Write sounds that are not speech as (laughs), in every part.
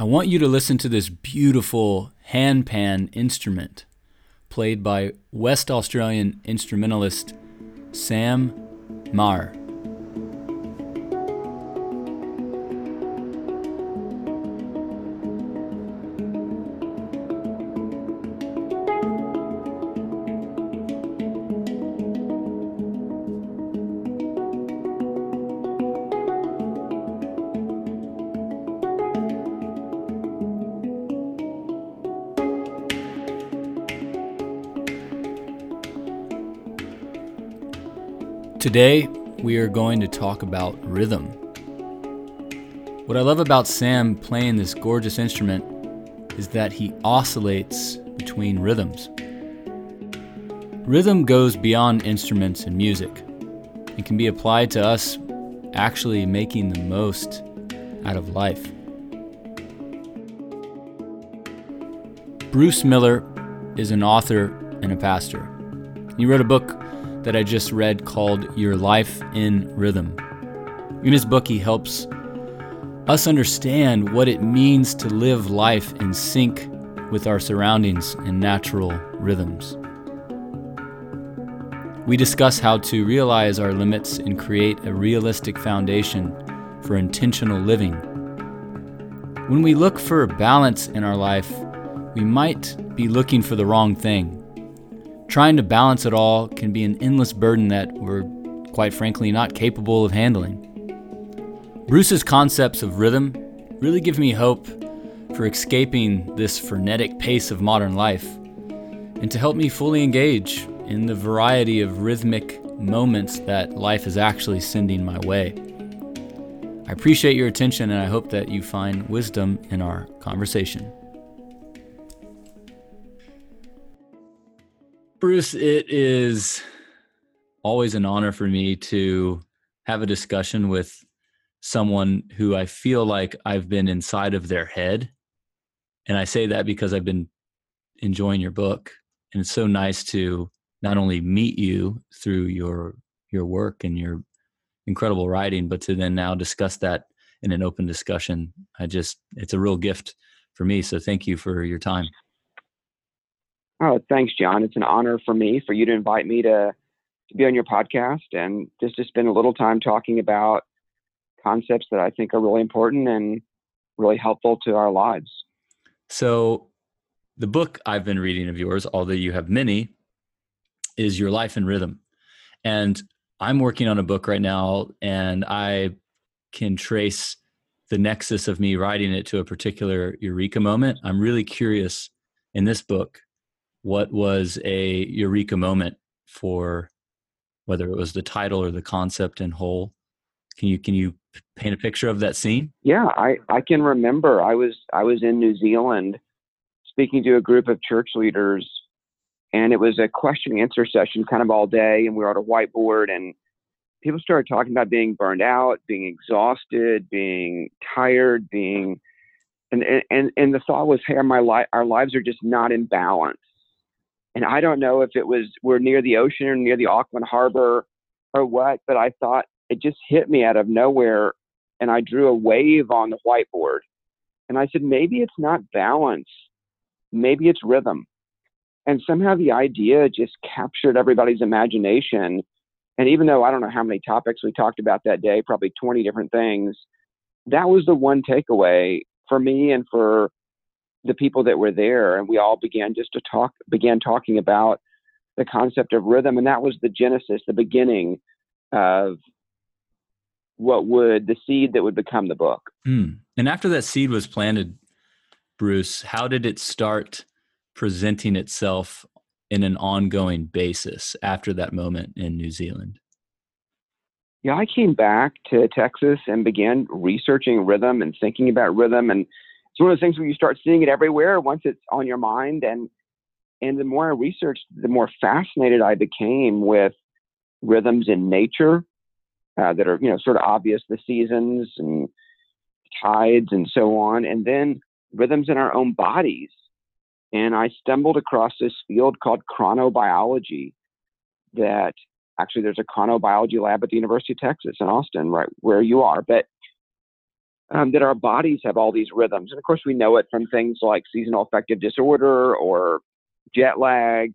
I want you to listen to this beautiful handpan instrument played by West Australian instrumentalist Sam Maher. Today, we are going to talk about rhythm. What I love about Sam playing this gorgeous instrument is that he oscillates between rhythms. Rhythm goes beyond instruments and music and can be applied to us actually making the most out of life. Bruce Miller is an author and a pastor. He wrote a book that I just read called Your Life in Rhythm. In his book, he helps us understand what it means to live life in sync with our surroundings and natural rhythms. We discuss how to realize our limits and create a realistic foundation for intentional living. When we look for balance in our life, we might be looking for the wrong thing. Trying to balance it all can be an endless burden that we're, quite frankly, not capable of handling. Bruce's concepts of rhythm really give me hope for escaping this frenetic pace of modern life and to help me fully engage in the variety of rhythmic moments that life is actually sending my way. I appreciate your attention and I hope that you find wisdom in our conversation. Bruce, it is always an honor for me to have a discussion with someone who I feel like I've been inside of their head. And I say that because I've been enjoying your book. And it's so nice to not only meet you through your your work and your incredible writing, but to then now discuss that in an open discussion. I just it's a real gift for me. So thank you for your time. Oh, thanks, John. It's an honor for me for you to invite me to, to be on your podcast and just to spend a little time talking about concepts that I think are really important and really helpful to our lives. So, the book I've been reading of yours, although you have many, is Your Life in Rhythm. And I'm working on a book right now, and I can trace the nexus of me writing it to a particular eureka moment. I'm really curious in this book what was a eureka moment for whether it was the title or the concept in whole? Can you can you paint a picture of that scene? Yeah i i can remember. I was i was in new zealand speaking to a group of church leaders and it was a question and answer session kind of all day and we were at a whiteboard and people started talking about being burned out being exhausted being tired being and and and the thought was hey my li- our lives are just not in balance and I don't know if it was we're near the ocean or near the Auckland harbor or what, but I thought it just hit me out of nowhere. And I drew a wave on the whiteboard. And I said, maybe it's not balance, maybe it's rhythm. And somehow the idea just captured everybody's imagination. And even though I don't know how many topics we talked about that day, probably 20 different things, that was the one takeaway for me and for the people that were there, and we all began just to talk, began talking about the concept of rhythm, and that was the genesis, the beginning of what would the seed that would become the book. Mm. And after that seed was planted, Bruce, how did it start presenting itself in an ongoing basis after that moment in New Zealand? Yeah, I came back to Texas and began researching rhythm and thinking about rhythm and it's one of those things where you start seeing it everywhere once it's on your mind and and the more I researched, the more fascinated I became with rhythms in nature uh, that are, you know, sort of obvious, the seasons and tides and so on, and then rhythms in our own bodies. And I stumbled across this field called chronobiology that actually there's a chronobiology lab at the University of Texas in Austin, right where you are. But um, that our bodies have all these rhythms. And of course, we know it from things like seasonal affective disorder or jet lag.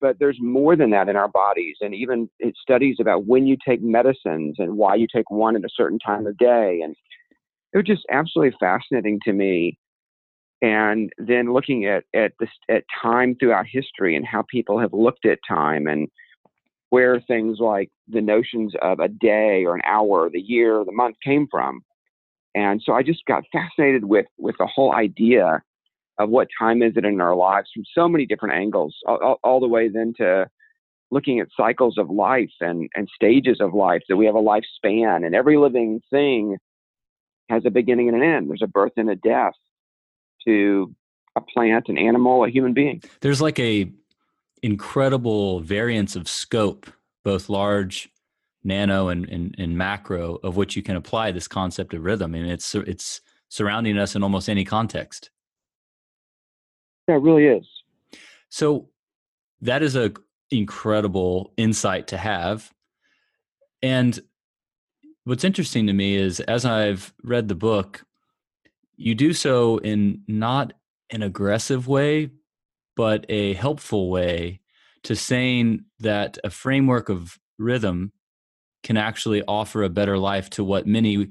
But there's more than that in our bodies. And even studies about when you take medicines and why you take one at a certain time of day. And it was just absolutely fascinating to me. And then looking at at this at time throughout history and how people have looked at time and where things like the notions of a day or an hour, the year, the month came from. And so I just got fascinated with with the whole idea of what time is it in our lives from so many different angles, all, all the way then to looking at cycles of life and, and stages of life, that we have a lifespan and every living thing has a beginning and an end. There's a birth and a death to a plant, an animal, a human being. There's like a incredible variance of scope, both large, nano, and, and, and macro, of which you can apply this concept of rhythm. And it's it's surrounding us in almost any context. Yeah, it really is. So that is a incredible insight to have. And what's interesting to me is as I've read the book, you do so in not an aggressive way, but a helpful way to saying that a framework of rhythm can actually offer a better life to what many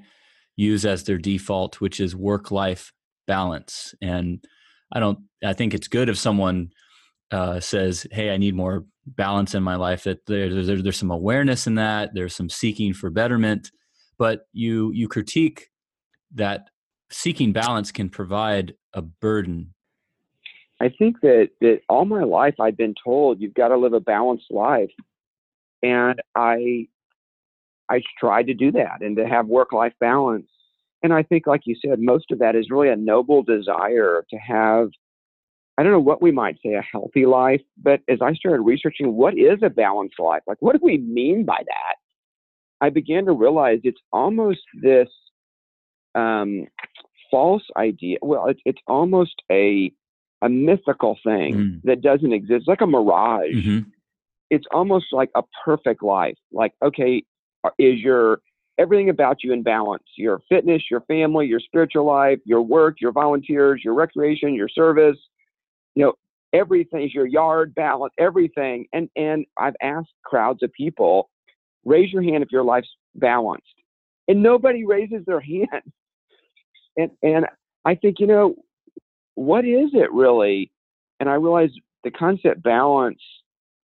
use as their default, which is work life balance. And I don't, I think it's good if someone uh, says, Hey, I need more balance in my life, that there, there, there's some awareness in that, there's some seeking for betterment, but you, you critique that seeking balance can provide a burden I think that that all my life I've been told you've got to live a balanced life, and I I tried to do that and to have work life balance. And I think, like you said, most of that is really a noble desire to have. I don't know what we might say a healthy life, but as I started researching what is a balanced life, like what do we mean by that? I began to realize it's almost this um, false idea. Well, it's, it's almost a a mythical thing mm. that doesn't exist, it's like a mirage. Mm-hmm. It's almost like a perfect life. Like, okay, uh, is your everything about you in balance? Your fitness, your family, your spiritual life, your work, your volunteers, your recreation, your service, you know, everything is your yard balance, everything. And and I've asked crowds of people, raise your hand if your life's balanced. And nobody raises their (laughs) hand. And and I think, you know, what is it really? And I realized the concept balance.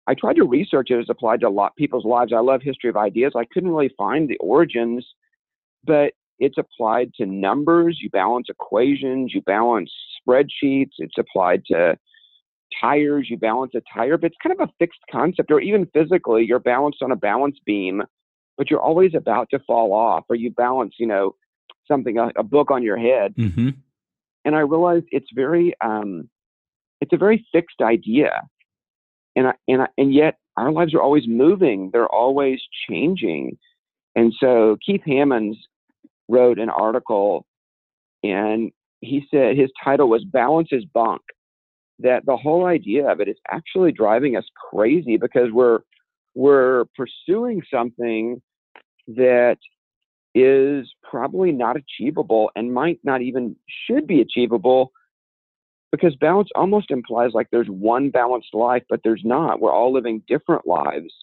I tried to research it as applied to a lot people's lives. I love history of ideas. I couldn't really find the origins, but it's applied to numbers. You balance equations. You balance spreadsheets. It's applied to tires. You balance a tire, but it's kind of a fixed concept. Or even physically, you're balanced on a balance beam, but you're always about to fall off. Or you balance, you know, something a, a book on your head. Mm-hmm and I realized it's very um, it's a very fixed idea, and I, and I, and yet our lives are always moving. They're always changing, and so Keith Hammonds wrote an article, and he said his title was "Balance is Bunk." That the whole idea of it is actually driving us crazy because we're we're pursuing something that is probably not achievable and might not even should be achievable because balance almost implies like there's one balanced life, but there's not. We're all living different lives.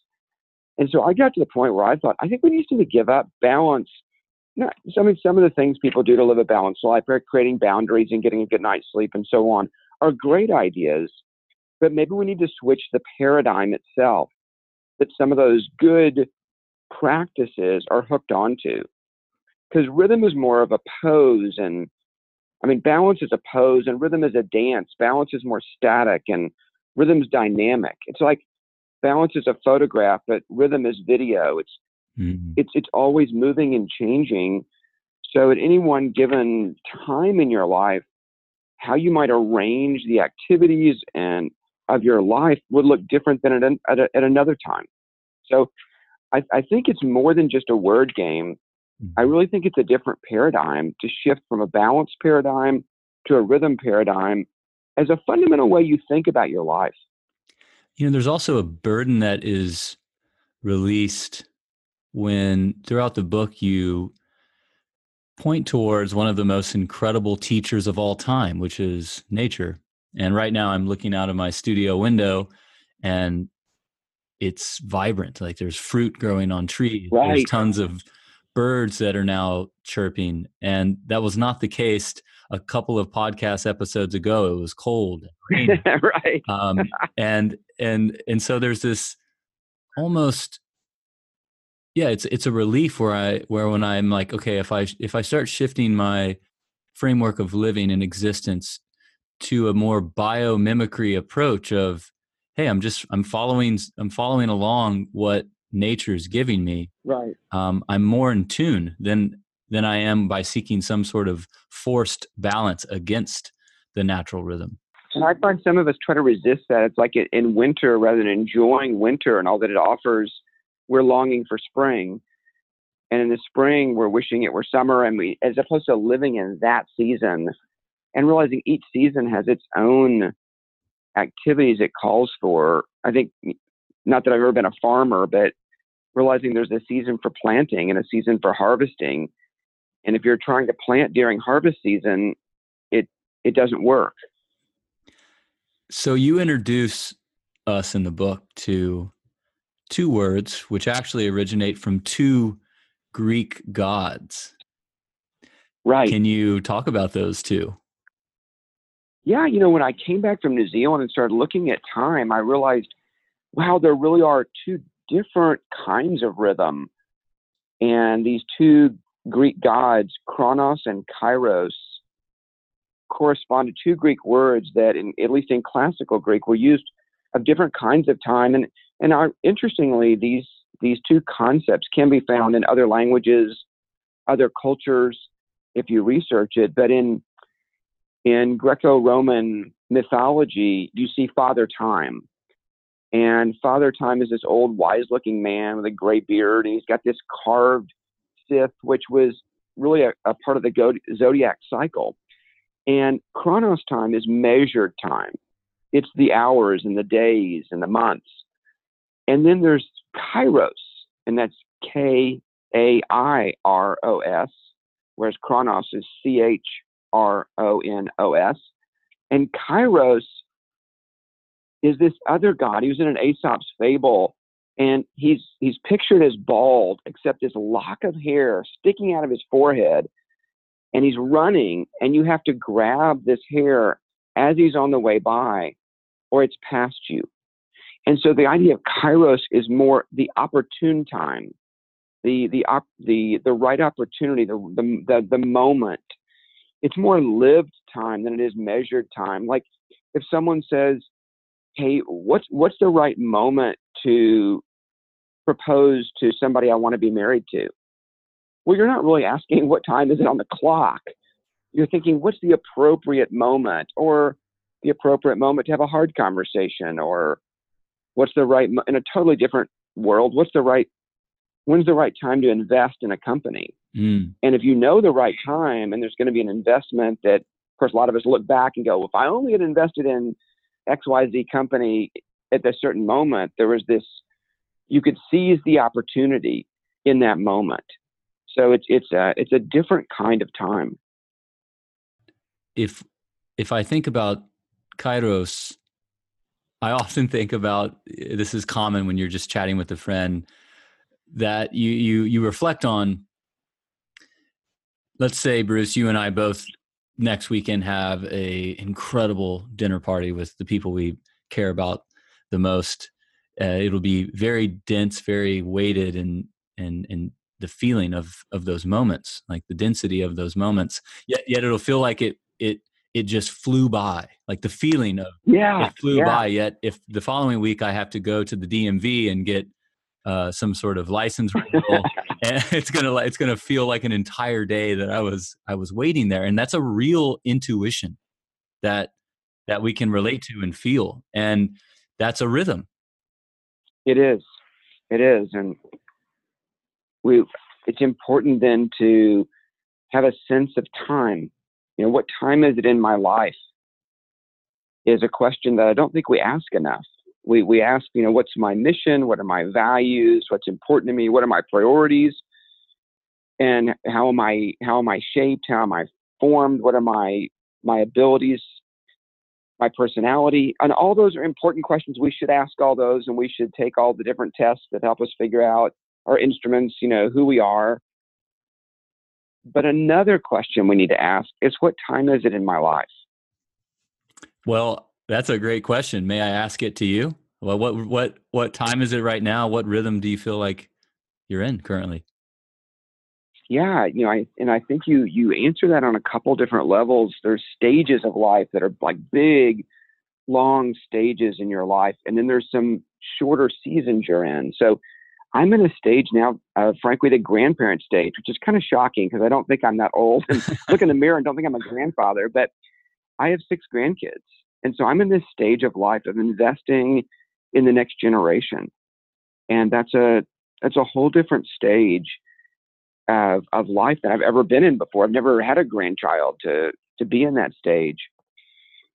And so I got to the point where I thought, I think we need to give up balance. Not, I mean, some of the things people do to live a balanced life, right? creating boundaries and getting a good night's sleep and so on, are great ideas. But maybe we need to switch the paradigm itself that some of those good practices are hooked onto because rhythm is more of a pose and I mean balance is a pose and rhythm is a dance. Balance is more static and rhythm's dynamic. It's like balance is a photograph, but rhythm is video. It's mm-hmm. it's it's always moving and changing. So at any one given time in your life, how you might arrange the activities and of your life would look different than at, at, a, at another time. So I, I think it's more than just a word game. Mm. I really think it's a different paradigm to shift from a balance paradigm to a rhythm paradigm as a fundamental way you think about your life. You know, there's also a burden that is released when throughout the book you point towards one of the most incredible teachers of all time, which is nature. And right now I'm looking out of my studio window and it's vibrant. Like there's fruit growing on trees. Right. There's tons of birds that are now chirping. And that was not the case a couple of podcast episodes ago. It was cold. (laughs) right. Um, and and and so there's this almost yeah, it's it's a relief where I where when I'm like, okay, if I if I start shifting my framework of living and existence to a more biomimicry approach of hey i'm just i'm following i'm following along what nature is giving me right. um, i'm more in tune than than i am by seeking some sort of forced balance against the natural rhythm. And i find some of us try to resist that. It's like in winter rather than enjoying winter and all that it offers we're longing for spring. And in the spring we're wishing it were summer and we as opposed to living in that season and realizing each season has its own activities it calls for. I think, not that I've ever been a farmer, but realizing there's a season for planting and a season for harvesting. And if you're trying to plant during harvest season, it it doesn't work. So you introduce us in the book to two words which actually originate from two Greek gods. Right. Can you talk about those two? yeah, you know, when I came back from New Zealand and started looking at time, I realized, wow, there really are two different kinds of rhythm. And these two Greek gods, Chronos and Kairos, correspond to two Greek words that, in, at least in classical Greek, were used of different kinds of time. And and are, interestingly, these these two concepts can be found in other languages, other cultures, if you research it. But in in Greco-Roman mythology, you see Father Time. And Father Time is this old, wise-looking man with a gray beard, and he's got this carved scythe, which was really a, a part of the zodiac cycle. And Chronos time is measured time. It's the hours and the days and the months. And then there's Kairos, and that's K A I R O S, whereas Chronos is C H R O N O S. And Kairos is this other god. He was in an Aesop's fable, and he's he's pictured as bald, except this lock of hair sticking out of his forehead, and he's running, and you have to grab this hair as he's on the way by, or it's past you. And so the idea of Kairos is more the opportune time, the the op, the the right opportunity, the the the, the moment it's more lived time than it is measured time. Like if someone says, "Hey, what's what's the right moment to propose to somebody I want to be married to?" Well, you're not really asking what time is it on the clock. You're thinking, what's the appropriate moment, or the appropriate moment to have a hard conversation, or what's the right in a totally different world? What's the right when's the right time to invest in a company? Mm. And if you know the right time and there's going to be an investment that, of course, a lot of us look back and go, if I only had invested in XYZ company at a certain moment, there was this, you could seize the opportunity in that moment. So it's, it's a, it's a different kind of time. If, if I think about Kairos, I often (laughs) think about this is common when you're just chatting with a friend that you you you reflect on let's say bruce you and i both next weekend have a incredible dinner party with the people we care about the most. Uh, it'll be very dense very weighted and and and the feeling of of those moments like the density of those moments. Yet yet it'll feel like it it it just flew by like the feeling of yeah it flew yeah. by. Yet if the following week i have to go to the dmv and get uh, some sort of license (laughs) renewal, and (laughs) it's gonna it's gonna feel like an entire day that I was I was waiting there, and that's a real intuition that that we can relate to and feel, and that's a rhythm. It is, it is, and we. It's important then to have a sense of time. You know, what time is it in my life? Is a question that I don't think we ask enough we, we ask, you know, what's my mission? What are my values? What's important to me? What are my priorities? and how am I how am I shaped? How am I formed? What are my my abilities? My personality, and all those are important questions. We should ask all those, and we should take all the different tests that help us figure out our instruments. You know who we are. But another question we need to ask is, what time is it in my life? Well, that's a great question. May I ask it to you? Well, what what what time is it right now? What rhythm do you feel like you're in currently? Yeah, you know, I and I think you you answer that on a couple different levels. There's stages of life that are like big, long stages in your life, and then there's some shorter seasons you're in. So I'm in a stage now, uh, frankly, the grandparent stage, which is kind of shocking because I don't think I'm that old. And look in the mirror and don't think I'm a grandfather, but I have six grandkids, and so I'm in this stage of life of investing in the next generation, and that's a that's a whole different stage of, of life that I've ever been in before. I've never had a grandchild to to be in that stage.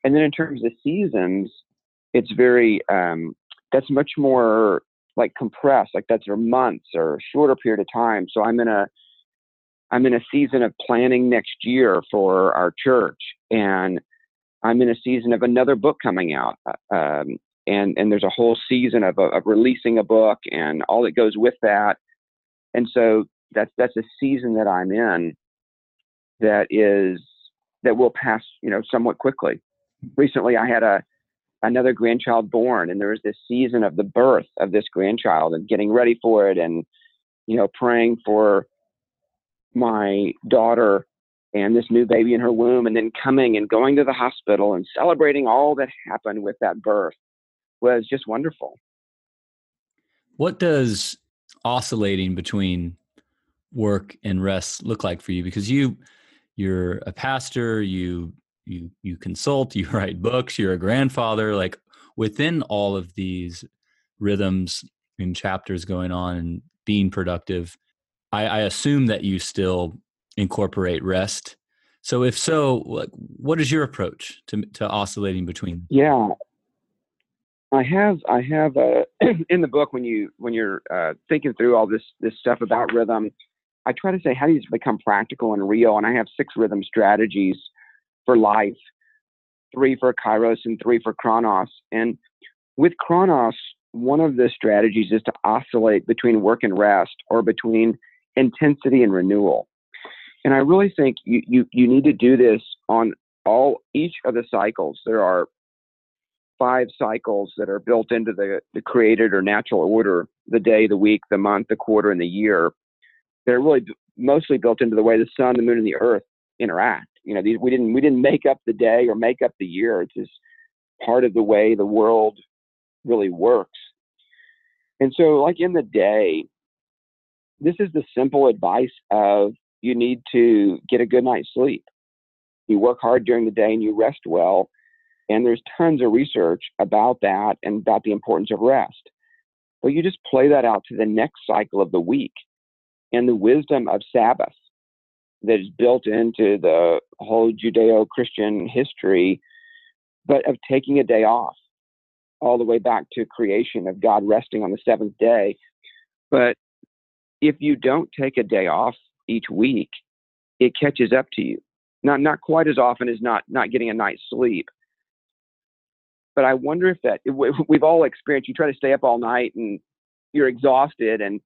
And then in terms of seasons, it's very um, that's much more like compressed, like that's a months or shorter period of time. So I'm in a I'm in a season of planning next year for our church, and I'm in a season of another book coming out. Uh, um, and and there's a whole season of, of releasing a book and all that goes with that. And so that's that's a season that I'm in that is that will pass, you know, somewhat quickly. Recently, I had a another grandchild born, and there was this season of the birth of this grandchild and getting ready for it, and you know, praying for my daughter and this new baby in her womb, and then coming and going to the hospital and celebrating all that happened with that birth was just wonderful. What does oscillating between work and rest look like for you? Because you you're a pastor, you you you consult, (laughs) you write books, you're a grandfather. Like within all of these rhythms and chapters going on and being productive, I, I assume that you still incorporate rest. So if so, what is your approach to to oscillating between? Yeah, I have I have uh, (clears throat) in the book when you when you're uh, thinking through all this this stuff about rhythm, I try to say how do you become practical and real, and I have six rhythm strategies for life, three for Kairos and three for Chronos. And with Chronos, one of the strategies is to oscillate between work and rest, or between intensity and renewal. And I really think you you you need to do this on all each of the cycles. There are five cycles that are built into the, the created or natural order the day, the week, the month, the quarter, and the year. They're really mostly built into the way the sun, the moon, and the earth interact. You know, these, we didn't we didn't make up the day or make up the year. It's just part of the way the world really works. And so, like in the day, this is the simple advice of you need to get a good night's sleep. You work hard during the day and you rest well and there's tons of research about that and about the importance of rest. But you just play that out to the next cycle of the week and the wisdom of Sabbath that is built into the whole Judeo Christian history, but of taking a day off all the way back to creation of God resting on the seventh day. But if you don't take a day off each week, it catches up to you. Not not quite as often as not not getting a night's sleep, but I wonder if that (laughs) we've all experienced. You try to stay up all night and you're exhausted, and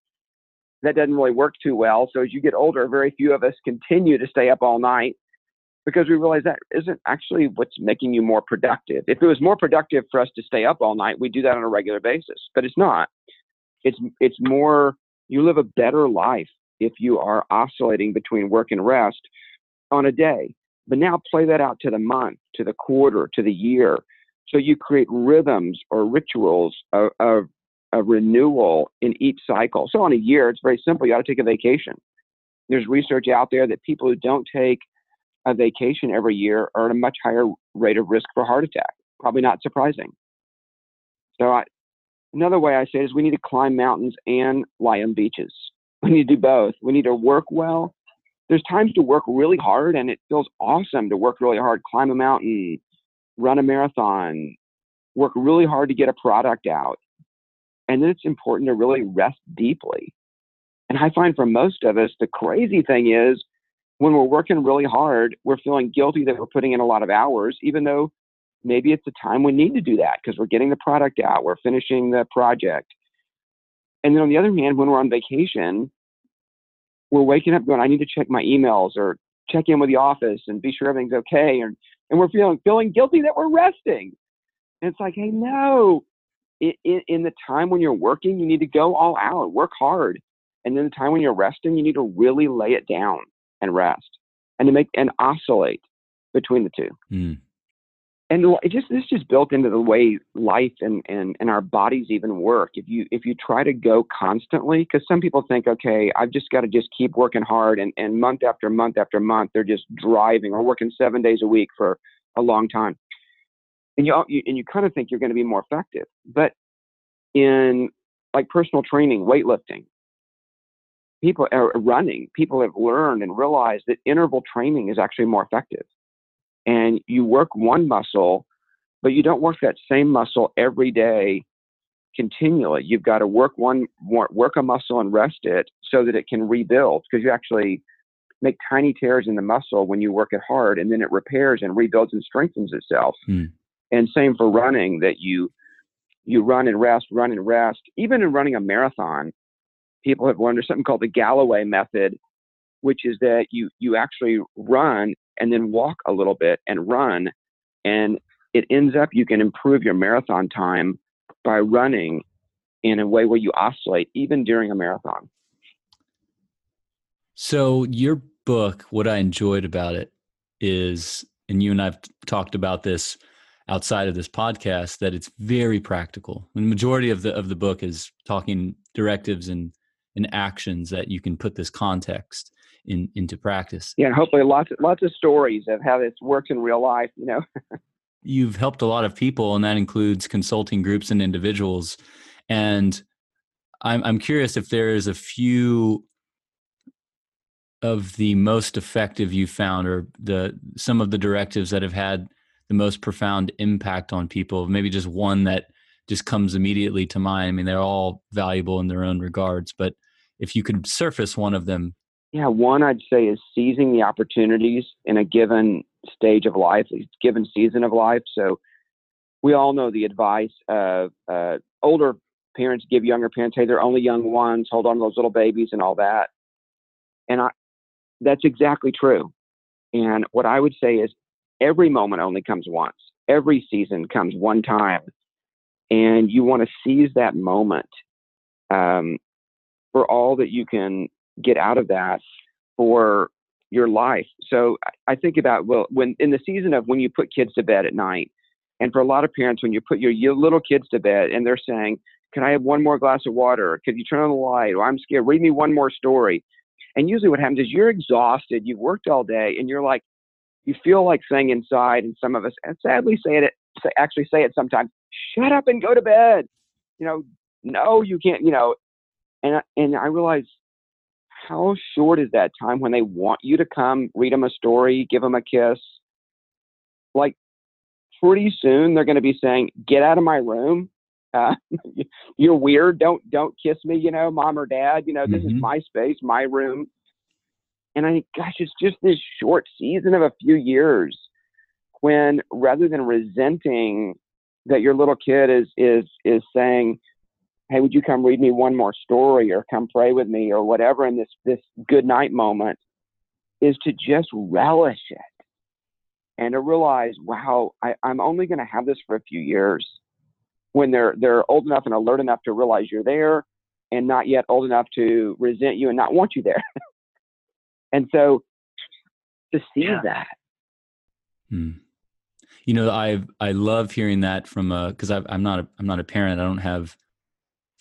that doesn't really work too well. So as you get older, very few of us continue to stay up all night because we realize that isn't actually what's making you more productive. If it was more productive for us to stay up all night, we do that on a regular basis, but it's not. It's it's more you live a better life if you are oscillating between work and rest on a day. But now play that out to the month, to the quarter, to the year so you create rhythms or rituals of, of, of renewal in each cycle. So on a year, it's very simple. You ought to take a vacation. There's research out there that people who don't take a vacation every year are at a much higher rate of risk for heart attack. Probably not surprising. So I, another way I say it is we need to climb mountains and lie on beaches. We need to do both. We need to work well. There's times to work really hard, and it feels awesome to work really hard, climb a mountain, run a marathon, work really hard to get a product out. And then it's important to really rest deeply. And I find for most of us, the crazy thing is when we're working really hard, we're feeling guilty that we're putting in a lot of hours, even though maybe it's a time we need to do that because we're getting the product out, we're finishing the project. And then on the other hand, when we're on vacation, we're waking up going, I need to check my emails or check in with the office and be sure everything's okay. And, and we're feeling, feeling guilty that we're resting. And it's like, hey, no, in, in, in the time when you're working, you need to go all out, work hard. And then the time when you're resting, you need to really lay it down and rest and to make and oscillate between the two. Mm and it just this just built into the way life and, and and our bodies even work. If you if you try to go constantly because some people think okay i've just got to just keep working hard and, and month after month after month they're just driving or working seven days a week for a long time. And you, you and you kind of think you're going to be more effective. But in like personal training weightlifting people are running people have learned and realized that interval training is actually more effective and you work one muscle, but you don't work that same muscle every day continually. You've got to work one work a muscle and rest it so that it can rebuild because you actually make tiny tears in the muscle when you work it hard and then it repairs and rebuilds and strengthens itself. Hmm. And same for running that you you run and rest, run and rest. Even in running a marathon, people have learned there's something called the Galloway method, which is that you you actually run and then walk a little bit and run. And it ends up you can improve your marathon time by running in a way where you oscillate even during a marathon. So, your book, what I enjoyed about it is, and you and I've talked about this outside of this podcast, that it's very practical. And the majority of the of the book is talking directives and and actions that you can put this context in, into practice. Yeah, hopefully lots of lots of stories of how this works in real life. You know, (laughs) you've helped a lot of people, and that includes consulting groups and individuals. And I'm I'm curious if there is a few of the most effective you found, or the some of the directives that have had the most profound impact on people. Maybe just one that just comes immediately to mind. I mean, they're all valuable in their own regards, but if you could surface one of them yeah, one I'd say is seizing the opportunities in a given stage of life, a given season of life. So we all know the advice of uh, older parents give younger parents, hey, they're only young ones, hold on to those little babies and all that. And I, that's exactly true. And what I would say is every moment only comes once. Every season comes one time. And you want to seize that moment um, for all that you can get out of that for your life. So I think about well, when in the season of when you put kids to bed at night, and for a lot of parents, when you put your, your little kids to bed and they're saying, "Can I have one more glass of water? Could you turn on the light? Or I'm scared. Read me one more story." And usually, what happens is you're exhausted. You've worked all day, and you're like, you feel like saying inside, and some of us, and sadly, say it actually say it sometimes. Shut up and go to bed. You know, no, you can't. You know, and and I realize how short is that time when they want you to come read them a story, give them a kiss? Like, pretty soon they're going to be saying, "Get out of my room! Uh, (laughs) you're weird. Don't don't kiss me. You know, mom or dad. You know, this mm-hmm. is my space, my room." And I think, gosh, it's just this short season of a few years when, rather than resenting that your little kid is is is saying, hey, would you come read me one more story or come pray with me or whatever in this this good night moment is to just relish it and to realize, wow, I, I'm only going to have this for a few years. When they're they're old enough and alert enough to realize you're there, and not yet old enough to resent you and not want you there. (laughs) and so to see yeah. that. Hmm. You know, I I love hearing that from a because I'm not a, I'm not a parent. I don't have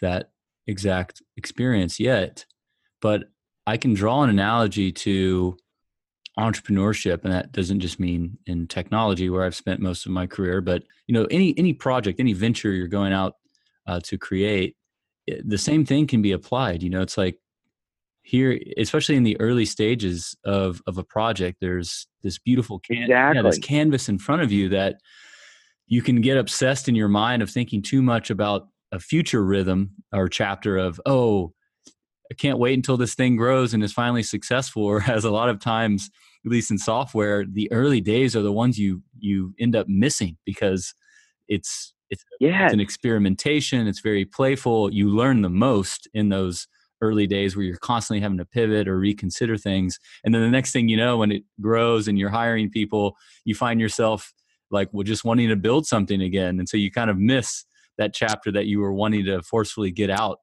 that exact experience yet, but I can draw an analogy to entrepreneurship and that doesn't just mean in technology where I've spent most of my career but you know any any project any venture you're going out uh, to create the same thing can be applied you know it's like here especially in the early stages of of a project there's this beautiful can- exactly. yeah, this canvas in front of you that you can get obsessed in your mind of thinking too much about a future rhythm or chapter of oh I can't wait until this thing grows and is finally successful. or Whereas a lot of times, at least in software, the early days are the ones you you end up missing because it's it's, yes. it's an experimentation. It's very playful. You learn the most in those early days where you're constantly having to pivot or reconsider things. And then the next thing you know, when it grows and you're hiring people, you find yourself like well, just wanting to build something again. And so you kind of miss that chapter that you were wanting to forcefully get out.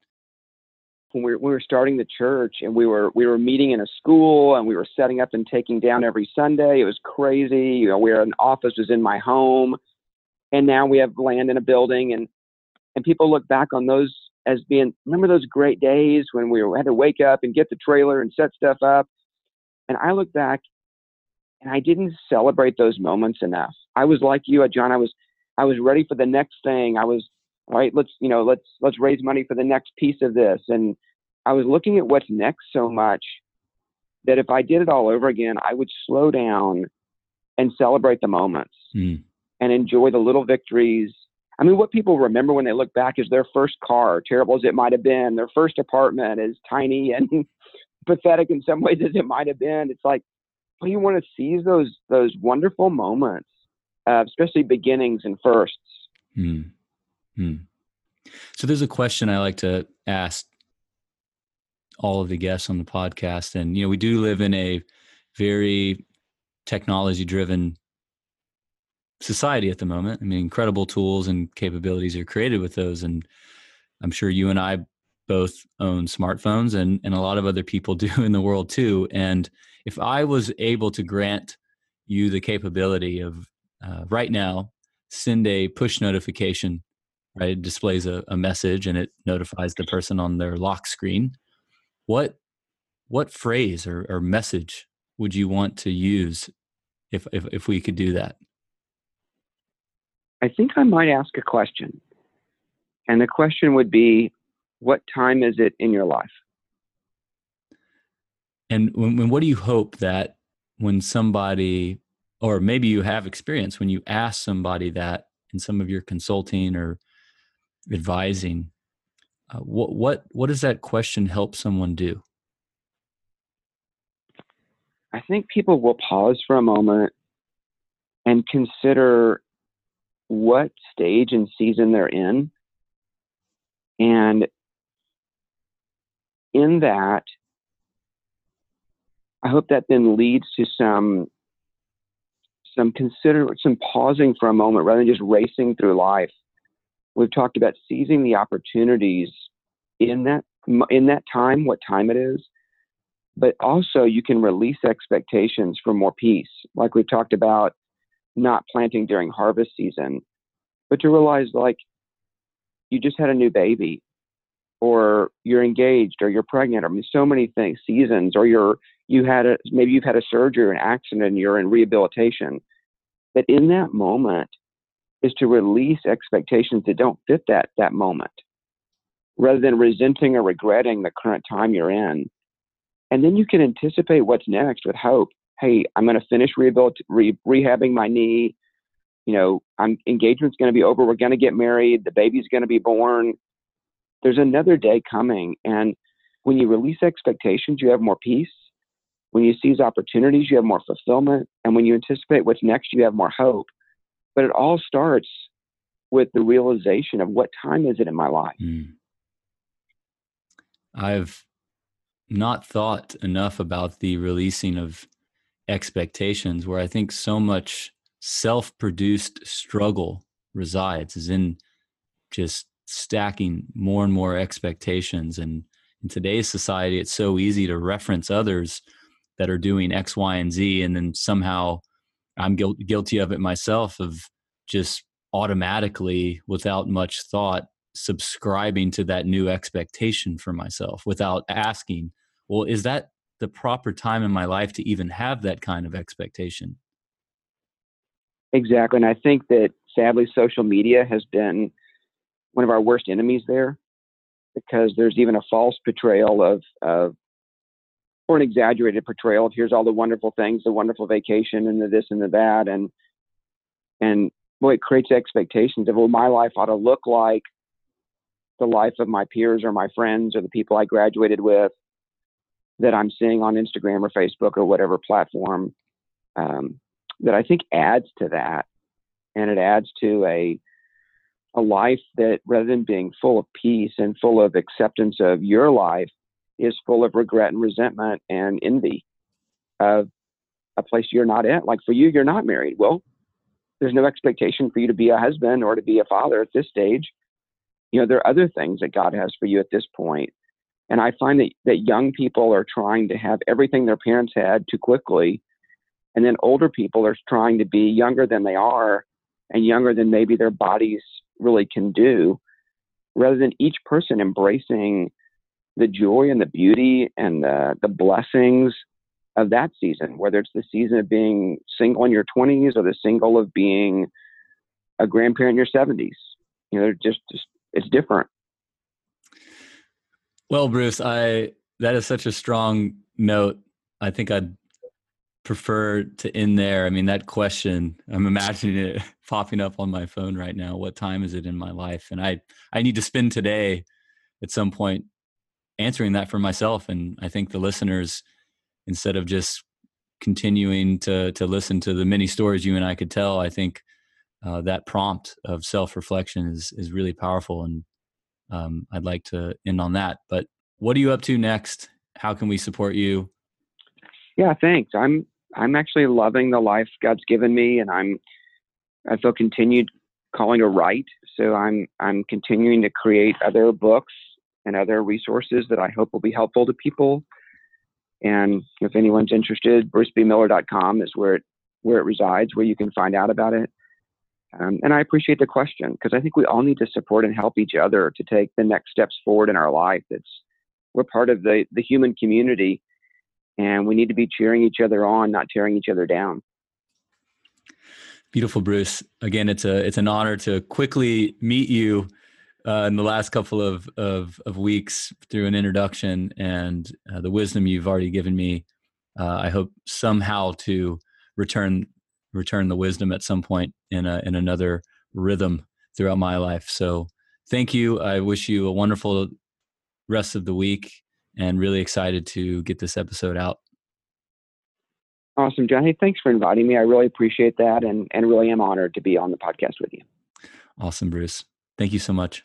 When we were, we were starting the church and we were we were meeting in a school and we were setting up and taking down every Sunday. It was crazy. You know, we were an office was in my home, and now we have land in a building and and people look back on those as being remember those great days when we had to wake up and get the trailer and set stuff up. And I look back and I didn't celebrate those moments enough. I was like you, John. I was I was ready for the next thing. I was right. Let's you know let's let's raise money for the next piece of this. And I was looking at what's next so much that if I did it all over again, I would slow down and celebrate the moments mm. and enjoy the little victories I mean, what people remember when they look back is their first car, terrible as it might have been, their first apartment, as tiny and (laughs) pathetic in some ways as it might have been. It's like, well, you want to seize those those wonderful moments, uh, especially beginnings and firsts. Hmm. Hmm. So there's a question I like to ask all of the guests on the podcast, and you know, we do live in a very technology driven society at the moment. I mean, incredible tools and capabilities are created with those. And I'm sure you and I both own smartphones and, and a lot of other people (laughs) do in the world too. And if I was able to grant you the capability of uh, right now, send a push notification, right? It displays a, a message and it notifies the person on their lock screen. What what phrase or, or message would you want to use if, if if we could do that? I think I might ask a question. And the question would be, what time is it in your life? And when, when, what do you hope that when somebody, or maybe you have experience, when you ask somebody that in some of your consulting or advising, uh, what what what does that question help someone do? I think people will pause for a moment and consider what stage and season they're in. And in that, I hope that then leads to some some consider some pausing for a moment rather than just racing through life. We've talked about seizing the opportunities in that in that time, what time it is, but also you can release expectations for more peace, like we've talked about not planting during harvest season, but to realize like you just had a new baby or you're engaged or you're pregnant or I mean, so many things, seasons, or you're, you had a, maybe you've had a surgery or an accident and you're in rehabilitation. But in that moment is to release expectations that don't fit that, that moment rather than resenting or regretting the current time you're in. And then you can anticipate what's next with hope hey, I'm going to finish re- rehabbing my knee. You know, I'm engagement's going to be over. We're going to get married. The baby's going to be born. There's another day coming, and when you release expectations, you have more peace. When you seize opportunities, you have more fulfillment, and when you anticipate what's next, you have more hope. But it all starts with the realization of what time is it in my life. Mm. I've not thought enough about the releasing of expectations where I think so much self produced struggle resides is in just stacking more and more expectations. And in today's society, it's so easy to reference others that are doing X, Y, and Z. And then somehow I'm guilty of it myself of just automatically, without much thought, subscribing to that new expectation for myself without asking, well, is that the proper time in my life to even have that kind of expectation. Exactly. And I think that sadly, social media has been one of our worst enemies there because there's even a false portrayal of, of or an exaggerated portrayal of here's all the wonderful things, the wonderful vacation and the this and the that. And, and boy, it creates expectations of, well, my life ought to look like the life of my peers or my friends or the people I graduated with that I'm seeing on Instagram or Facebook or whatever platform um, that I think adds to that, and it adds to a a life that rather than being full of peace and full of acceptance of your life is full of regret and resentment and envy of a place you're not in. Like for you, you're not married. Well, there's no expectation for you to be a husband or to be a father at this stage. You know, there are other things that God has for you at this point. And I find that, that young people are trying to have everything their parents had too quickly. And then older people are trying to be younger than they are and younger than maybe their bodies really can do, rather than each person embracing the joy and the beauty and the, the blessings of that season, whether it's the season of being single in your 20s or the single of being a grandparent in your 70s. You know, just, just it's different. Well, Bruce, I that is such a strong note. I think I'd prefer to end there. I mean, that question, I'm imagining it (laughs) popping up on my phone right now. What time is it in my life? And I I need to spend today at some point answering that for myself and I think the listeners instead of just continuing to to listen to the many stories you and I could tell, I think uh, that prompt of self reflection is is really powerful, and um, I'd like to end on that. But what are you up to next? How can we support you? Yeah, thanks. I'm I'm actually loving the life God's given me, and I'm I feel continued calling to write. So I'm I'm continuing to create other books and other resources that I hope will be helpful to people. And if anyone's interested, brucebmiller.com is where it where it resides, where you can find out about it. Um, and I appreciate the question because I think we all need to support and help each other to take the next steps forward in our life. It's we're part of the the human community, and we need to be cheering each other on, not tearing each other down. Beautiful, Bruce. Again, it's a it's an honor to quickly meet you uh, in the last couple of, of, of weeks through an introduction and uh, the wisdom you've already given me. Uh, I hope somehow to return return the wisdom at some point in a, in another rhythm throughout my life. So thank you. I wish you a wonderful rest of the week and really excited to get this episode out. Awesome, John. Hey, thanks for inviting me. I really appreciate that and, and really am honored to be on the podcast with you. Awesome, Bruce. Thank you so much.